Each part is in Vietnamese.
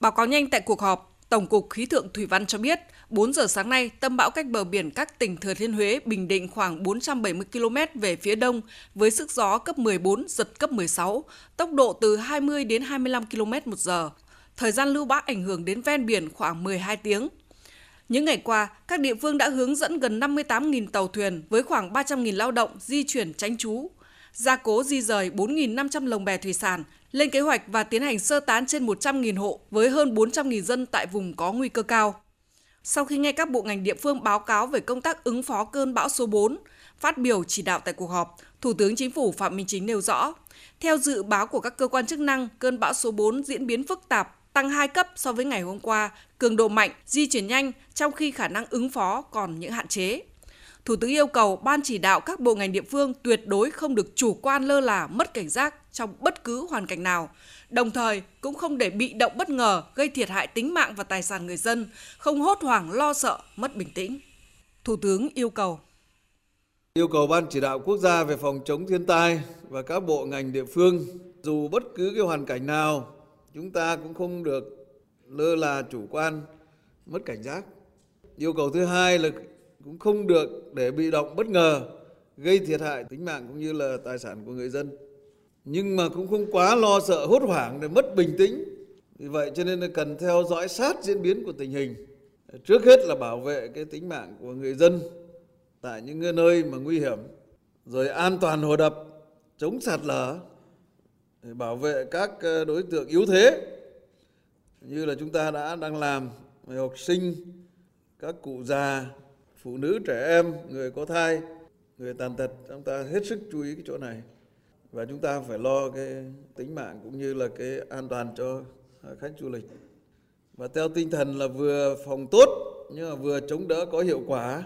Báo cáo nhanh tại cuộc họp, Tổng cục Khí tượng Thủy văn cho biết, 4 giờ sáng nay, tâm bão cách bờ biển các tỉnh Thừa Thiên Huế, Bình Định khoảng 470 km về phía đông với sức gió cấp 14, giật cấp 16, tốc độ từ 20 đến 25 km một giờ. Thời gian lưu bão ảnh hưởng đến ven biển khoảng 12 tiếng. Những ngày qua, các địa phương đã hướng dẫn gần 58.000 tàu thuyền với khoảng 300.000 lao động di chuyển tránh trú, gia cố di rời 4.500 lồng bè thủy sản, lên kế hoạch và tiến hành sơ tán trên 100.000 hộ với hơn 400.000 dân tại vùng có nguy cơ cao. Sau khi nghe các bộ ngành địa phương báo cáo về công tác ứng phó cơn bão số 4, phát biểu chỉ đạo tại cuộc họp, Thủ tướng Chính phủ Phạm Minh Chính nêu rõ, theo dự báo của các cơ quan chức năng, cơn bão số 4 diễn biến phức tạp, tăng 2 cấp so với ngày hôm qua, cường độ mạnh, di chuyển nhanh, trong khi khả năng ứng phó còn những hạn chế. Thủ tướng yêu cầu ban chỉ đạo các bộ ngành địa phương tuyệt đối không được chủ quan lơ là mất cảnh giác trong bất cứ hoàn cảnh nào, đồng thời cũng không để bị động bất ngờ gây thiệt hại tính mạng và tài sản người dân, không hốt hoảng lo sợ, mất bình tĩnh. Thủ tướng yêu cầu Yêu cầu Ban chỉ đạo quốc gia về phòng chống thiên tai và các bộ ngành địa phương dù bất cứ cái hoàn cảnh nào chúng ta cũng không được lơ là chủ quan mất cảnh giác. Yêu cầu thứ hai là cũng không được để bị động bất ngờ, gây thiệt hại tính mạng cũng như là tài sản của người dân. Nhưng mà cũng không quá lo sợ hốt hoảng để mất bình tĩnh. Vì vậy cho nên là cần theo dõi sát diễn biến của tình hình. Trước hết là bảo vệ cái tính mạng của người dân tại những nơi mà nguy hiểm, rồi an toàn hồ đập, chống sạt lở, để bảo vệ các ờ, đối tượng yếu thế như là chúng ta đã đang làm học sinh, các cụ già phụ nữ trẻ em người có thai người tàn tật chúng ta hết sức chú ý cái chỗ này. Và chúng ta phải lo cái tính mạng cũng như là cái an toàn cho à, khách du lịch. Và theo tinh thần là vừa phòng tốt nhưng mà vừa chống đỡ có hiệu quả.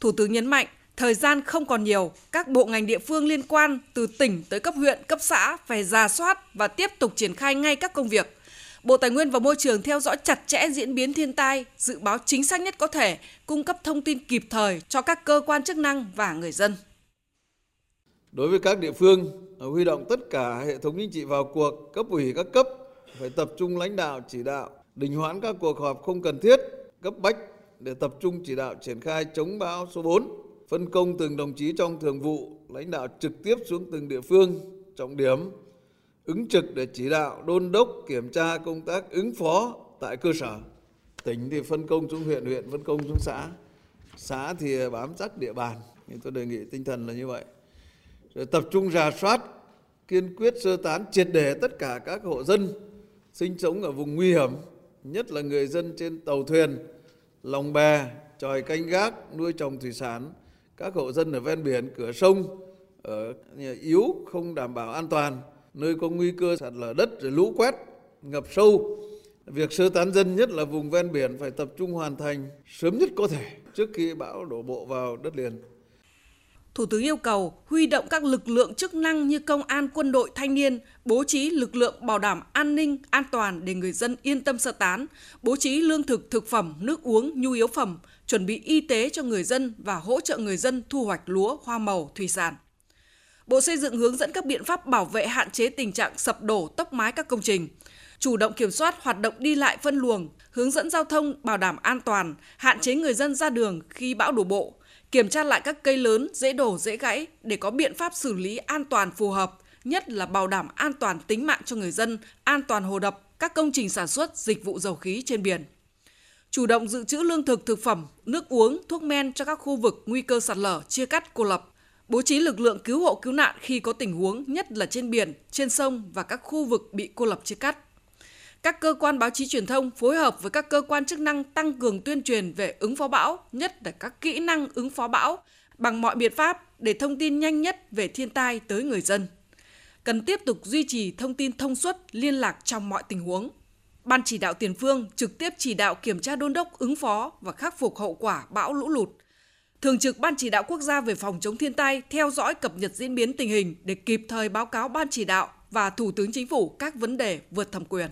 Thủ tướng nhấn mạnh, thời gian không còn nhiều, các bộ ngành địa phương liên quan từ tỉnh tới cấp huyện, cấp xã phải ra soát và tiếp tục triển khai ngay các công việc. Bộ Tài nguyên và Môi trường theo dõi chặt chẽ diễn biến thiên tai, dự báo chính xác nhất có thể, cung cấp thông tin kịp thời cho các cơ quan chức năng và người dân. Đối với các địa phương, à, huy động tất cả hệ thống chính trị vào cuộc, cấp ủy các cấp phải tập trung lãnh đạo chỉ đạo, đình hoãn các cuộc họp không cần thiết, cấp bách để tập trung chỉ đạo triển khai chống bão số 4, phân công từng đồng chí trong thường vụ, lãnh đạo trực tiếp xuống từng địa phương, trọng điểm ứng trực để chỉ đạo, đôn đốc, kiểm tra công tác ứng phó tại cơ sở. Tỉnh thì phân công xuống huyện huyện phân công xuống xã. Xã thì bám chắc địa bàn, thì tôi đề nghị tinh thần là như vậy. Rồi tập trung rà soát, kiên quyết sơ tán, triệt để tất cả các hộ dân sinh sống ở vùng nguy hiểm, nhất là người dân trên tàu thuyền, lòng bè tròi canh gác, nuôi trồng thủy sản. Các hộ dân ở ven biển, cửa sông, ở yếu, không đảm bảo an toàn nơi có nguy cơ sạt lở đất rồi lũ quét, ngập sâu. Việc sơ tán dân nhất là vùng ven biển phải tập trung hoàn thành sớm nhất có thể trước khi bão đổ bộ vào đất liền. Thủ tướng yêu cầu huy động các lực lượng chức năng như công an, quân đội, thanh niên, bố trí lực lượng bảo đảm an ninh, an toàn để người dân yên tâm sơ tán, bố trí lương thực, thực phẩm, nước uống, nhu yếu phẩm, chuẩn bị y tế cho người dân và hỗ trợ người dân thu hoạch lúa, hoa màu, thủy sản. Bộ Xây dựng hướng dẫn các biện pháp bảo vệ hạn chế tình trạng sập đổ tốc mái các công trình, chủ động kiểm soát hoạt động đi lại phân luồng, hướng dẫn giao thông bảo đảm an toàn, hạn chế người dân ra đường khi bão đổ bộ, kiểm tra lại các cây lớn dễ đổ dễ gãy để có biện pháp xử lý an toàn phù hợp, nhất là bảo đảm an toàn tính mạng cho người dân, an toàn hồ đập, các công trình sản xuất dịch vụ dầu khí trên biển. Chủ động dự trữ lương thực thực phẩm, nước uống, thuốc men cho các khu vực nguy cơ sạt lở, chia cắt cô lập bố trí lực lượng cứu hộ cứu nạn khi có tình huống, nhất là trên biển, trên sông và các khu vực bị cô lập chia cắt. Các cơ quan báo chí truyền thông phối hợp với các cơ quan chức năng tăng cường tuyên truyền về ứng phó bão, nhất là các kỹ năng ứng phó bão bằng mọi biện pháp để thông tin nhanh nhất về thiên tai tới người dân. Cần tiếp tục duy trì thông tin thông suốt, liên lạc trong mọi tình huống. Ban chỉ đạo tiền phương trực tiếp chỉ đạo kiểm tra đôn đốc ứng phó và khắc phục hậu quả bão lũ lụt, Thường trực Ban chỉ đạo quốc gia về phòng chống thiên tai theo dõi cập nhật diễn biến tình hình để kịp thời báo cáo Ban chỉ đạo và Thủ tướng Chính phủ các vấn đề vượt thẩm quyền.